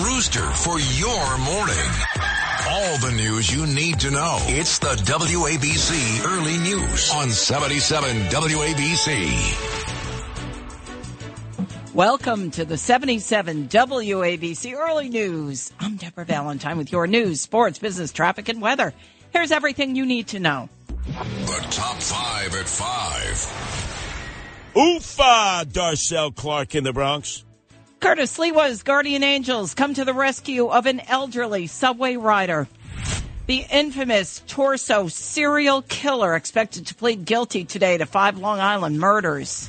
The Rooster for your morning. All the news you need to know. It's the WABC Early News on 77 WABC. Welcome to the 77 WABC Early News. I'm Deborah Valentine with your news, sports, business, traffic, and weather. Here's everything you need to know. The top five at five. Oofa, Darcel Clark in the Bronx. Curtis Sliwa's Guardian Angels come to the rescue of an elderly subway rider. The infamous torso serial killer expected to plead guilty today to five Long Island murders.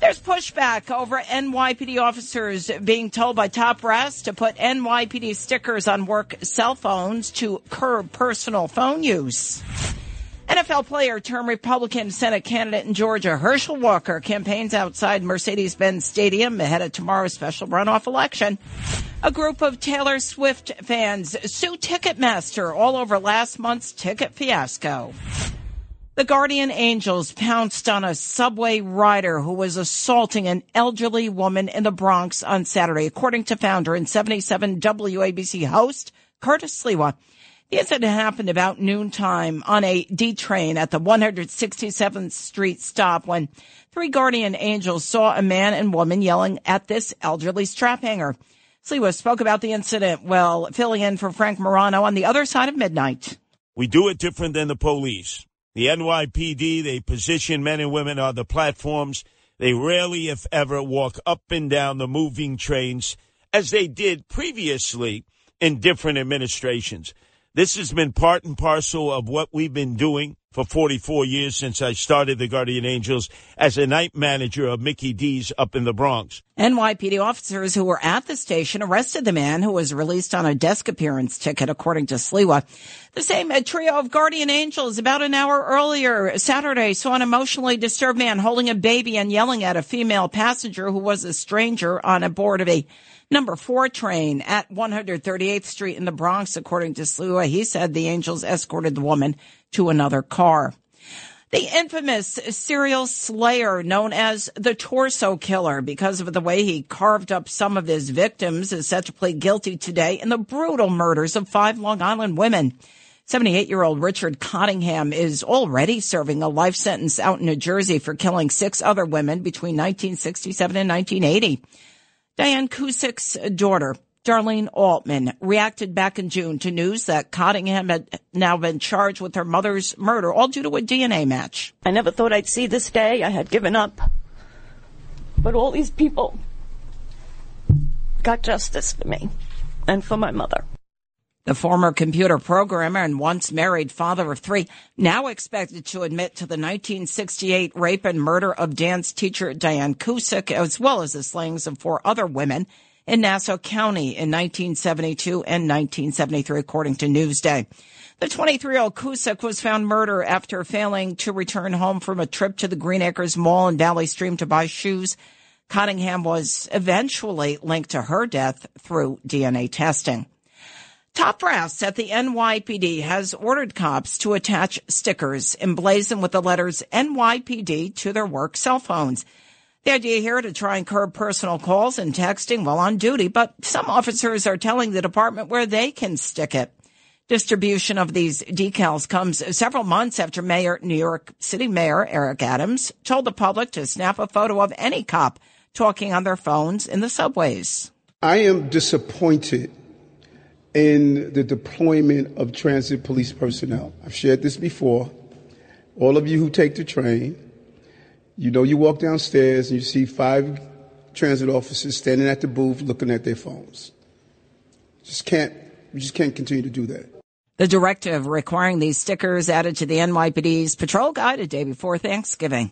There's pushback over NYPD officers being told by top brass to put NYPD stickers on work cell phones to curb personal phone use. NFL player turned Republican Senate candidate in Georgia, Herschel Walker, campaigns outside Mercedes-Benz Stadium ahead of tomorrow's special runoff election. A group of Taylor Swift fans sue Ticketmaster all over last month's ticket fiasco. The Guardian Angels pounced on a subway rider who was assaulting an elderly woman in the Bronx on Saturday, according to founder and 77 WABC host Curtis Sliwa. The incident happened about noontime on a D train at the 167th Street stop when three guardian angels saw a man and woman yelling at this elderly strap hanger. Sliwa spoke about the incident while filling in for Frank Morano on the other side of midnight. We do it different than the police. The NYPD, they position men and women on the platforms. They rarely, if ever, walk up and down the moving trains as they did previously in different administrations. This has been part and parcel of what we've been doing for 44 years since I started the Guardian Angels as a night manager of Mickey D's up in the Bronx. NYPD officers who were at the station arrested the man who was released on a desk appearance ticket, according to Sliwa. The same trio of Guardian Angels about an hour earlier Saturday saw an emotionally disturbed man holding a baby and yelling at a female passenger who was a stranger on a board of a number four train at 138th Street in the Bronx, according to Sliwa. He said the angels escorted the woman to another car. The infamous serial slayer known as the torso killer because of the way he carved up some of his victims is set to plead guilty today in the brutal murders of five Long Island women. 78 year old Richard Cottingham is already serving a life sentence out in New Jersey for killing six other women between 1967 and 1980. Diane Cusick's daughter, Darlene Altman, reacted back in June to news that Cottingham had now been charged with her mother's murder, all due to a DNA match. I never thought I'd see this day. I had given up. But all these people got justice for me and for my mother. The former computer programmer and once married father of three, now expected to admit to the 1968 rape and murder of dance teacher Diane Cusick, as well as the slayings of four other women in Nassau County in 1972 and 1973, according to Newsday. The 23-year-old Cusick was found murdered after failing to return home from a trip to the Green Acres Mall in Valley Stream to buy shoes. Cottingham was eventually linked to her death through DNA testing. Top brass at the NYPD has ordered cops to attach stickers emblazoned with the letters NYPD to their work cell phones. The idea here to try and curb personal calls and texting while on duty, but some officers are telling the department where they can stick it. Distribution of these decals comes several months after Mayor, New York City Mayor Eric Adams told the public to snap a photo of any cop talking on their phones in the subways. I am disappointed in the deployment of transit police personnel. I've shared this before. All of you who take the train, you know you walk downstairs and you see five transit officers standing at the booth looking at their phones. Just can't, we just can't continue to do that. The directive requiring these stickers added to the NYPD's patrol guide a day before Thanksgiving.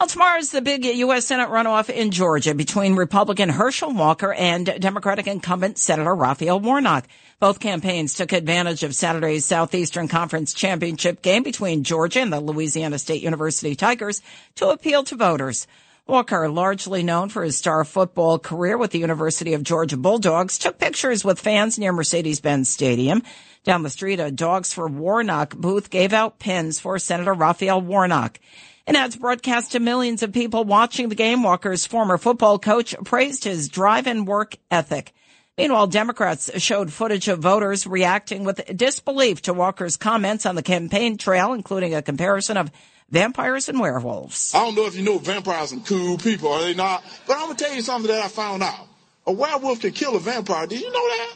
Well, tomorrow's the big U.S. Senate runoff in Georgia between Republican Herschel Walker and Democratic incumbent Senator Raphael Warnock. Both campaigns took advantage of Saturday's Southeastern Conference Championship game between Georgia and the Louisiana State University Tigers to appeal to voters. Walker, largely known for his star football career with the University of Georgia Bulldogs, took pictures with fans near Mercedes-Benz Stadium. Down the street, a Dogs for Warnock booth gave out pins for Senator Raphael Warnock. In ads broadcast to millions of people watching the game, Walker's former football coach praised his drive and work ethic. Meanwhile, Democrats showed footage of voters reacting with disbelief to Walker's comments on the campaign trail, including a comparison of vampires and werewolves. I don't know if you know vampires are cool people, are they not? But I'm going to tell you something that I found out. A werewolf can kill a vampire. Did you know that?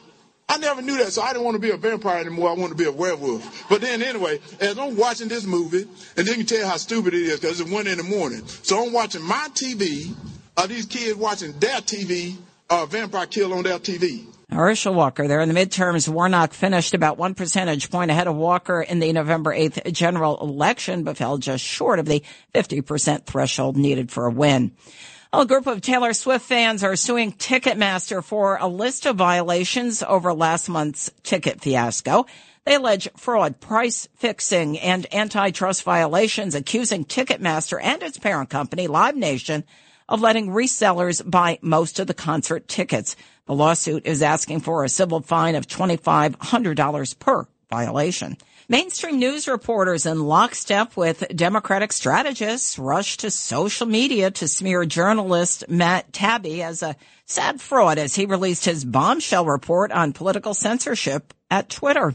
I never knew that, so I didn't want to be a vampire anymore. I wanted to be a werewolf. But then anyway, as I'm watching this movie, and then you tell how stupid it is because it's one in the morning. So I'm watching my TV, Are these kids watching their TV, uh, vampire kill on their TV. Herschel Walker there in the midterms. Warnock finished about one percentage point ahead of Walker in the November 8th general election, but fell just short of the 50% threshold needed for a win. A group of Taylor Swift fans are suing Ticketmaster for a list of violations over last month's ticket fiasco. They allege fraud, price fixing, and antitrust violations, accusing Ticketmaster and its parent company, Live Nation, of letting resellers buy most of the concert tickets. The lawsuit is asking for a civil fine of $2,500 per violation. Mainstream news reporters in lockstep with Democratic strategists rushed to social media to smear journalist Matt Taibbi as a sad fraud as he released his bombshell report on political censorship at Twitter.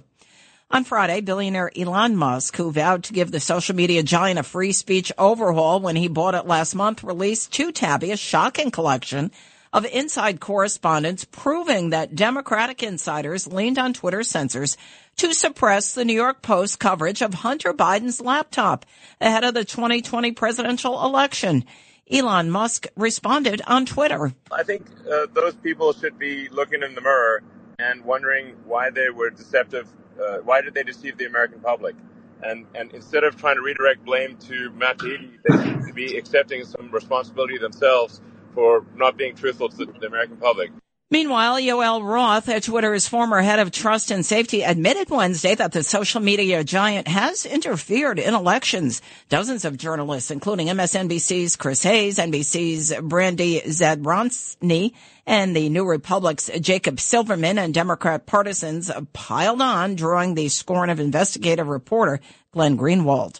On Friday, billionaire Elon Musk, who vowed to give the social media giant a free speech overhaul when he bought it last month, released to Taibbi a shocking collection of inside correspondence proving that Democratic insiders leaned on Twitter censors to suppress the New York Post coverage of Hunter Biden's laptop ahead of the 2020 presidential election. Elon Musk responded on Twitter. I think uh, those people should be looking in the mirror and wondering why they were deceptive. Uh, why did they deceive the American public? And, and instead of trying to redirect blame to Matt Taibbi, they seem to be accepting some responsibility themselves for not being truthful to the American public. Meanwhile, Yoel Roth, Twitter's former head of trust and safety, admitted Wednesday that the social media giant has interfered in elections. Dozens of journalists, including MSNBC's Chris Hayes, NBC's Brandy Zadrozny, and the New Republic's Jacob Silverman and Democrat partisans piled on, drawing the scorn of investigative reporter Glenn Greenwald.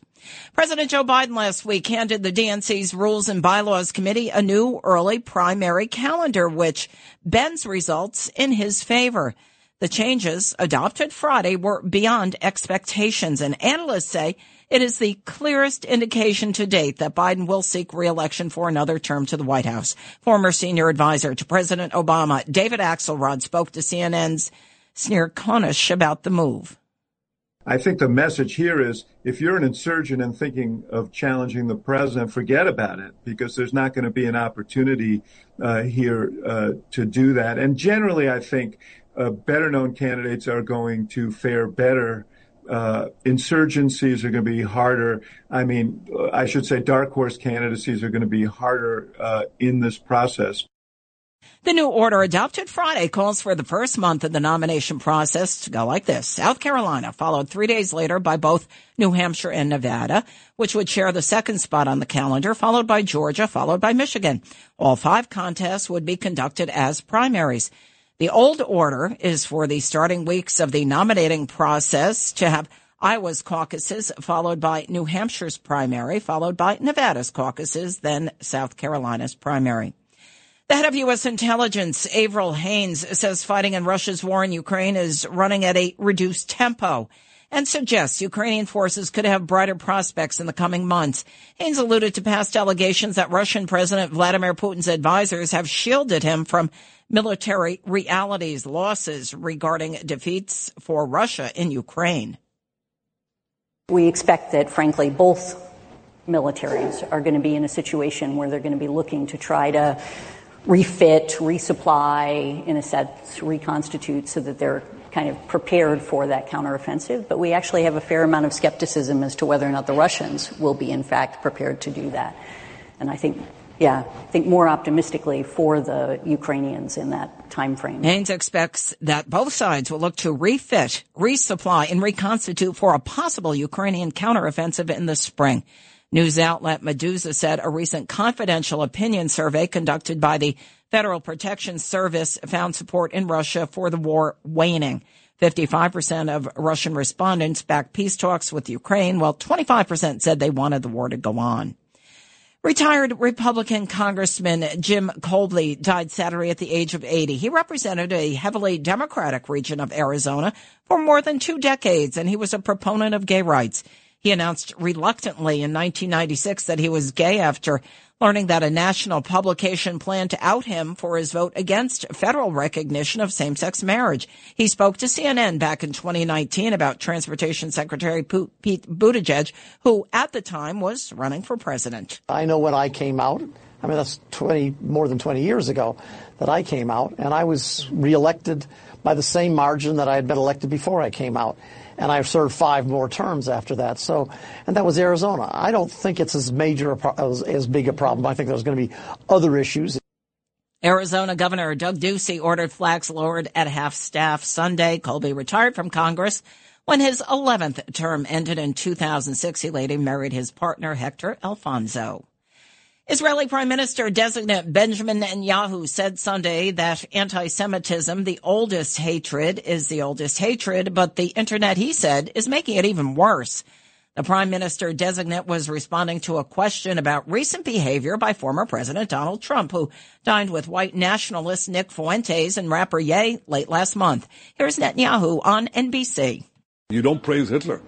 President Joe Biden last week handed the DNC's Rules and Bylaws Committee a new early primary calendar, which bends results in his favor. The changes adopted Friday were beyond expectations, and analysts say it is the clearest indication to date that Biden will seek reelection for another term to the White House. Former senior advisor to President Obama, David Axelrod, spoke to CNN's Smerconish about the move. I think the message here is if you're an insurgent and thinking of challenging the president, forget about it because there's not going to be an opportunity uh, here uh, to do that. And generally, I think uh, better known candidates are going to fare better. Uh, insurgencies are going to be harder. I mean, I should say dark horse candidacies are going to be harder uh, in this process. The new order adopted Friday calls for the first month of the nomination process to go like this. South Carolina followed three days later by both New Hampshire and Nevada, which would share the second spot on the calendar, followed by Georgia, followed by Michigan. All five contests would be conducted as primaries. The old order is for the starting weeks of the nominating process to have Iowa's caucuses, followed by New Hampshire's primary, followed by Nevada's caucuses, then South Carolina's primary. The head of U.S. intelligence, Avril Haines, says fighting in Russia's war in Ukraine is running at a reduced tempo and suggests Ukrainian forces could have brighter prospects in the coming months. Haines alluded to past allegations that Russian President Vladimir Putin's advisors have shielded him from military realities, losses regarding defeats for Russia in Ukraine. We expect that, frankly, both militaries are going to be in a situation where they're going to be looking to try to refit, resupply, in a sense, reconstitute so that they're kind of prepared for that counteroffensive, but we actually have a fair amount of skepticism as to whether or not the Russians will be, in fact, prepared to do that. And I think yeah, I think more optimistically for the Ukrainians in that time frame. Haines expects that both sides will look to refit, resupply, and reconstitute for a possible Ukrainian counteroffensive in the spring. News outlet Meduza said a recent confidential opinion survey conducted by the Federal Protection Service found support in Russia for the war waning. 55% of Russian respondents backed peace talks with Ukraine, while 25% said they wanted the war to go on. Retired Republican Congressman Jim Kolbe died Saturday at the age of 80. He represented a heavily Democratic region of Arizona for more than two decades, and he was a proponent of gay rights. He announced reluctantly in 1996 that he was gay after learning that a national publication planned to out him for his vote against federal recognition of same-sex marriage. He spoke to CNN back in 2019 about Transportation Secretary Pete Buttigieg, who at the time was running for president. I know when I came out, I mean, that's 20, more than 20 years ago that I came out, and I was reelected by the same margin that I had been elected before I came out and I have served five more terms after that. So, and that was Arizona. I don't think it's as major as, as big a problem. I think there's going to be other issues. Arizona Governor Doug Ducey ordered flags lowered at half staff Sunday. Kolbe retired from Congress when his 11th term ended in 2006. He later married his partner Hector Alfonso. Israeli Prime Minister designate Benjamin Netanyahu said Sunday that anti-Semitism, the oldest hatred, is the oldest hatred, but the internet, he said, is making it even worse. The Prime Minister designate was responding to a question about recent behavior by former President Donald Trump, who dined with white nationalist Nick Fuentes and rapper Ye late last month. Here's Netanyahu on NBC. You don't praise Hitler.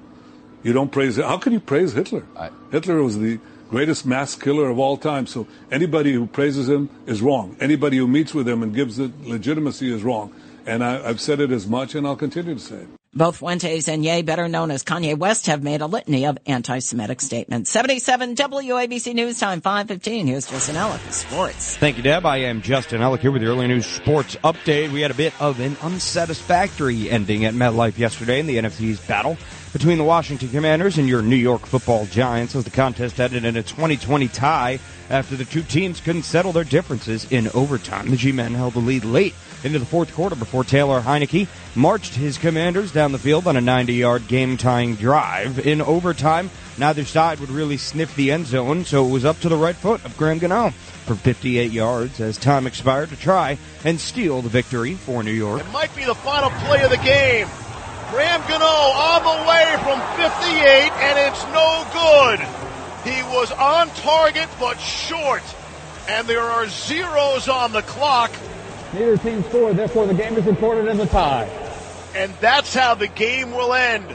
You don't praise. How can you praise Hitler? I, Hitler was the greatest mass killer of all time. So anybody who praises him is wrong. Anybody who meets with him and gives it legitimacy is wrong. And I, have said it as much, and I'll continue to say it. Both Fuentes and Ye, better known as Kanye West, have made a litany of anti-Semitic statements. 77 WABC News Time 515. Here's Justin Ellick, Sports. Thank you, Deb. I am Justin Ellick here with the early news sports update. We had a bit of an unsatisfactory ending at MetLife yesterday in the NFC's battle between the Washington Commanders and your New York football Giants as the contest ended in a 2020 tie after the two teams couldn't settle their differences in overtime. The G-men held the lead late into the fourth quarter before Taylor Heinicke marched his Commanders down the field on a 90-yard game-tying drive. In overtime, neither side would really sniff the end zone, so it was up to the right foot of Graham Gano for 58 yards as time expired to try and steal the victory for New York. It might be the final play of the game. Graham Gano on the way from 58, and it's no good. He was on target but short, and there are zeros on the clock. Neither team scored, therefore the game is reported as a tie. And that's how the game will end.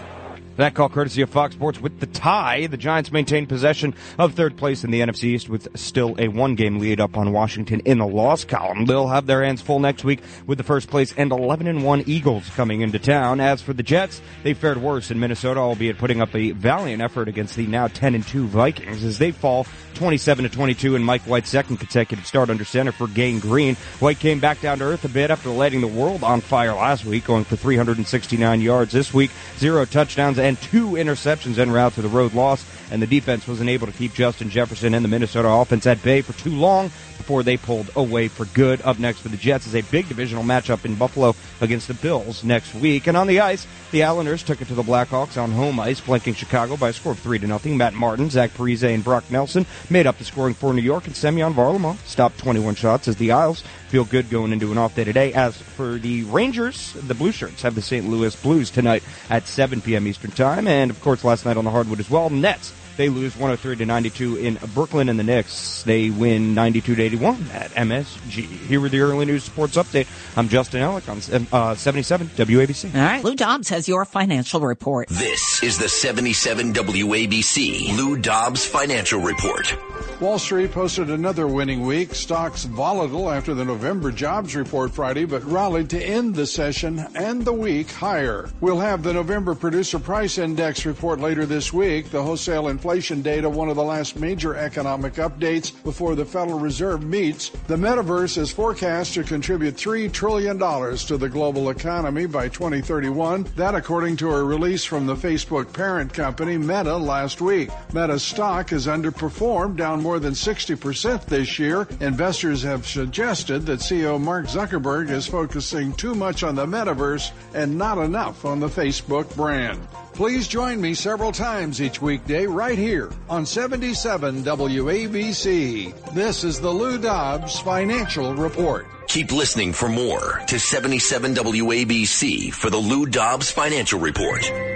That call courtesy of Fox Sports with the tie. The Giants maintain possession of third place in the NFC East with still a one game lead up on Washington in the loss column. They'll have their hands full next week with the first place and 11 and 1 Eagles coming into town. As for the Jets, they fared worse in Minnesota, albeit putting up a valiant effort against the now 10 and 2 Vikings as they fall 27 to 22 in Mike White's second consecutive start under center for Gang Green. White came back down to earth a bit after lighting the world on fire last week, going for 369 yards this week, zero touchdowns and and two interceptions en route to the road loss, and the defense wasn't able to keep Justin Jefferson and the Minnesota offense at bay for too long before they pulled away for good. Up next for the Jets is a big divisional matchup in Buffalo against the Bills next week. And on the ice, the Islanders took it to the Blackhawks on home ice, blanking Chicago by a score of 3 to nothing. Matt Martin, Zach Parise, and Brock Nelson made up the scoring for New York, and Semyon Varlamov stopped 21 shots as the Isles feel good going into an off day today. As for the Rangers, the Blue Shirts have the St. Louis Blues tonight at 7 p.m. Eastern Time, and of course last night on the hardwood as well. Nets they lose 103 to 92 in Brooklyn, and the Knicks they win 92 to 81 at MSG. Here with the early news sports update. I'm Justin Ellick on uh, 77 WABC. All right, Lou Dobbs has your financial report. This is the 77 WABC Lou Dobbs financial report. Wall Street posted another winning week. Stocks volatile after the November jobs report Friday, but rallied to end the session and the week higher. We'll have the November producer price index report later this week. The wholesale inflation inflation data one of the last major economic updates before the Federal Reserve meets. The metaverse is forecast to contribute $3 trillion to the global economy by 2031. That according to a release from the Facebook parent company Meta last week. Meta's stock has underperformed, down more than 60% this year. Investors have suggested that CEO Mark Zuckerberg is focusing too much on the metaverse and not enough on the Facebook brand. Please join me several times each weekday right here on 77 WABC. This is the Lou Dobbs Financial Report. Keep listening for more to 77 WABC for the Lou Dobbs Financial Report.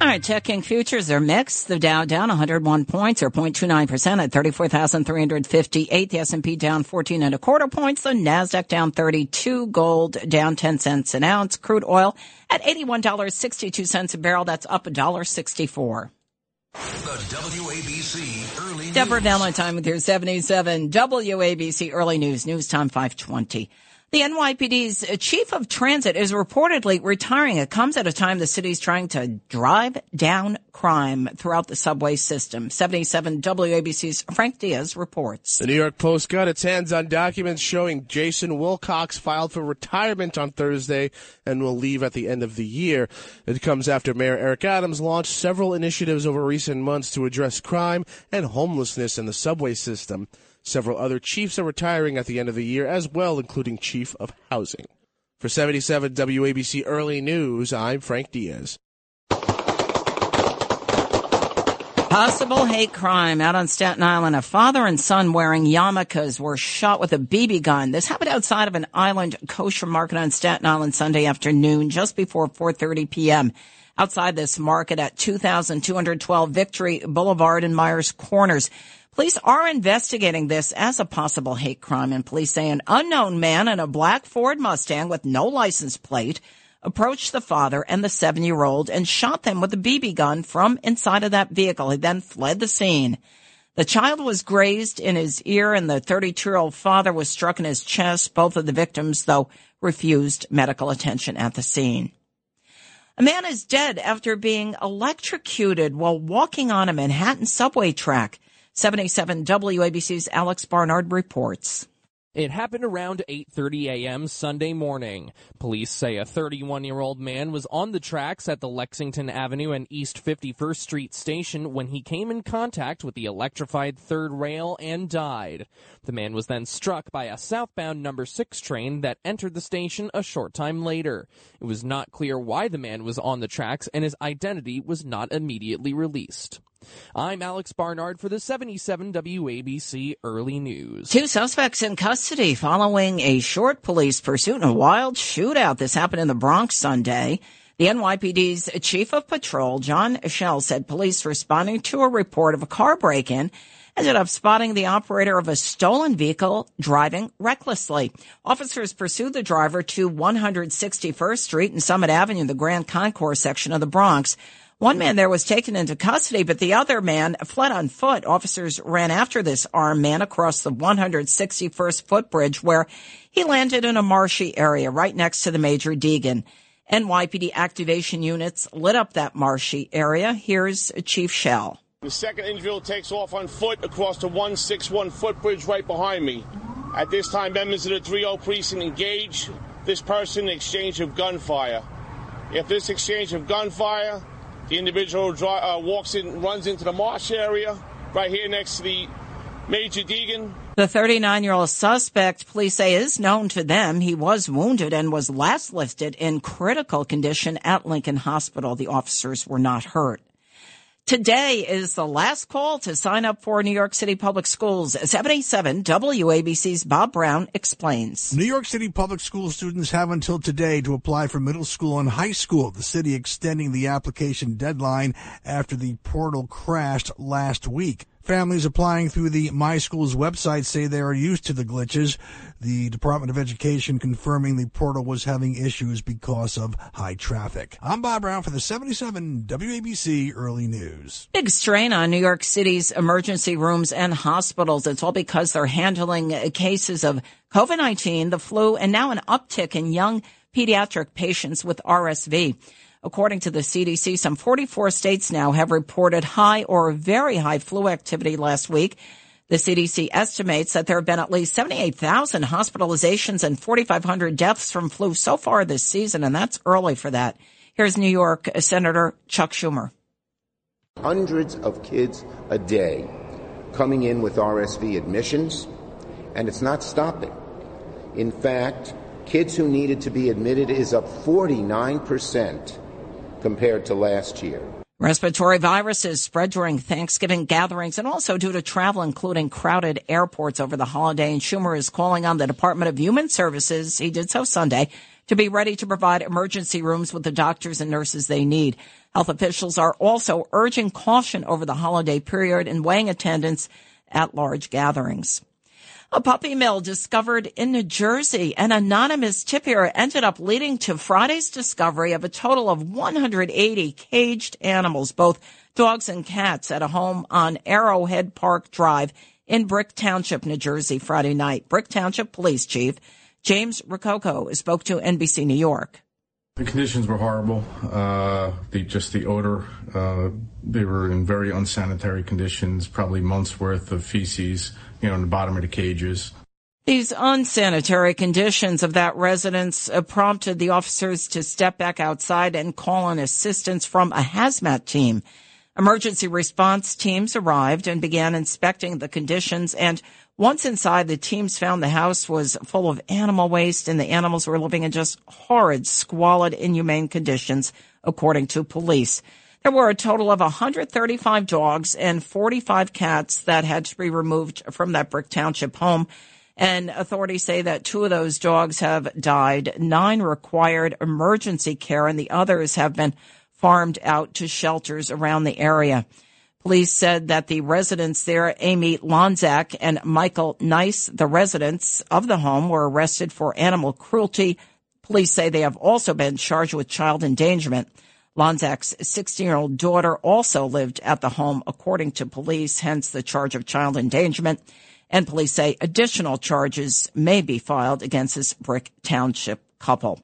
All right, checking futures are mixed. The Dow down 101 points or 0.29% at 34,358. The S&P down 14 and a quarter points. The Nasdaq down 32. Gold down 10 cents an ounce. Crude oil at $81.62 a barrel. That's up $1.64. The WABC Early News. Deborah Valentine with your 77 WABC Early News. News time 520. The NYPD's chief of transit is reportedly retiring. It comes at a time the city's trying to drive down crime throughout the subway system. 77 WABC's Frank Diaz reports. The New York Post got its hands on documents showing Jason Wilcox filed for retirement on Thursday and will leave at the end of the year. It comes after Mayor Eric Adams launched several initiatives over recent months to address crime and homelessness in the subway system. Several other chiefs are retiring at the end of the year as well, including Chief of Housing. For 77 WABC Early News, I'm Frank Diaz. Possible hate crime out on Staten Island. A father and son wearing yarmulkes were shot with a BB gun. This happened outside of an island kosher market on Staten Island Sunday afternoon, just before 4:30 p.m. Outside this market at 2212 Victory Boulevard in Meiers Corners. Police are investigating this as a possible hate crime, and police say an unknown man in a black Ford Mustang with no license plate approached the father and the seven year old and shot them with a BB gun from inside of that vehicle. He then fled the scene. The child was grazed in his ear and the 32 year old father was struck in his chest. Both of the victims, though, refused medical attention at the scene. A man is dead after being electrocuted while walking on a Manhattan subway track. 77 WABC's Alex Barnard reports. It happened around 8:30 a.m. Sunday morning. Police say a 31-year-old man was on the tracks at the Lexington Avenue and East 51st Street station when he came in contact with the electrified third rail and died. The man was then struck by a southbound number 6 train that entered the station a short time later. It was not clear why the man was on the tracks and his identity was not immediately released. I'm Alex Barnard for the 77 WABC Early News. Two suspects in custody following a short police pursuit and a wild shootout. This happened in the Bronx Sunday. The NYPD's chief of patrol, John Chell, said police responding to a report of a car break-in ended up spotting the operator of a stolen vehicle driving recklessly. Officers pursued the driver to 161st Street and Summit Avenue, the Grand Concourse section of the Bronx. One man there was taken into custody, but the other man fled on foot. Officers ran after this armed man across the 161st footbridge where he landed in a marshy area right next to the Major Deegan. NYPD activation units lit up that marshy area. Here's Chief Chell. The second individual takes off on foot across the 161 footbridge right behind me. At this time, members of the 30 precinct engage this person in exchange of gunfire. If this exchange of gunfire the individual uh, walks in, runs into the marsh area right here next to the Major Deegan. The 39 year old suspect, police say, is known to them. He was wounded and was last listed in critical condition at Lincoln Hospital. The officers were not hurt. Today is the last call to sign up for New York City Public Schools. 77 WABC's Bob Brown explains. New York City Public School students have until today to apply for middle school and high school. The city extending the application deadline after the portal crashed last week. Families applying through the My Schools website say they are used to the glitches. The Department of Education confirming the portal was having issues because of high traffic. I'm Bob Brown for the 77 WABC Early News. Big strain on New York City's emergency rooms and hospitals. It's all because they're handling cases of COVID-19, the flu, and now an uptick in young pediatric patients with RSV. According to the CDC, some 44 states now have reported high or very high flu activity last week. The CDC estimates that there have been at least 78,000 hospitalizations and 4,500 deaths from flu so far this season, and that's early for that. Here's New York Senator Chuck Schumer. Hundreds of kids a day coming in with RSV admissions, and it's not stopping. In fact, kids who needed to be admitted is up 49% compared to last year. Respiratory viruses spread during Thanksgiving gatherings and also due to travel, including crowded airports over the holiday. And Schumer is calling on the Department of Human Services, he did so Sunday, to be ready to provide emergency rooms with the doctors and nurses they need. Health officials are also urging caution over the holiday period and weighing attendance at large gatherings. A puppy mill discovered in New Jersey. An anonymous tip here ended up leading to Friday's discovery of a total of 180 caged animals, both dogs and cats, at a home on Arrowhead Park Drive in Brick Township, New Jersey, Friday night. Brick Township Police Chief James Rococo spoke to NBC New York. The conditions were horrible. Uh, the, just the odor. Uh, they were in very unsanitary conditions, probably months worth of feces you know, in the bottom of the cages. These unsanitary conditions of that residence uh, prompted the officers to step back outside and call in assistance from a hazmat team. Emergency response teams arrived and began inspecting the conditions. And once inside, the teams found the house was full of animal waste and the animals were living in just horrid, squalid, inhumane conditions, according to police. There were a total of 135 dogs and 45 cats that had to be removed from that Brick Township home. And authorities say that two of those dogs have died. Nine required emergency care and the others have been farmed out to shelters around the area. Police said that the residents there, Amy Lonzak and Michael Nice, the residents of the home, were arrested for animal cruelty. Police say they have also been charged with child endangerment. Lonzak's 16 year old daughter also lived at the home, according to police, hence the charge of child endangerment. And police say additional charges may be filed against this Brick Township couple.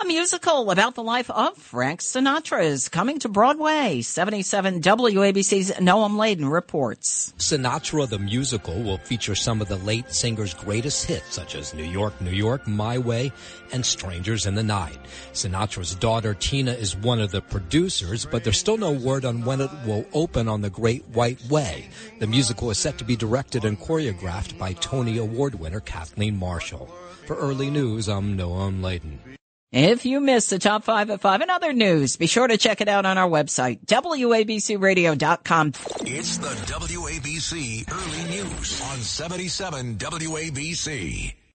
A musical about the life of Frank Sinatra is coming to Broadway. 77 WABC's Noam Laden reports. Sinatra the musical will feature some of the late singer's greatest hits, such as New York, New York, My Way, and Strangers in the Night. Sinatra's daughter Tina is one of the producers, but there's still no word on when it will open on the Great White Way. The musical is set to be directed and choreographed by Tony Award winner Kathleen Marshall. For early news, I'm Noam Laden. If you missed the top five at five and other news, be sure to check it out on our website, WABCRadio.com. It's the WABC Early News on 77 WABC.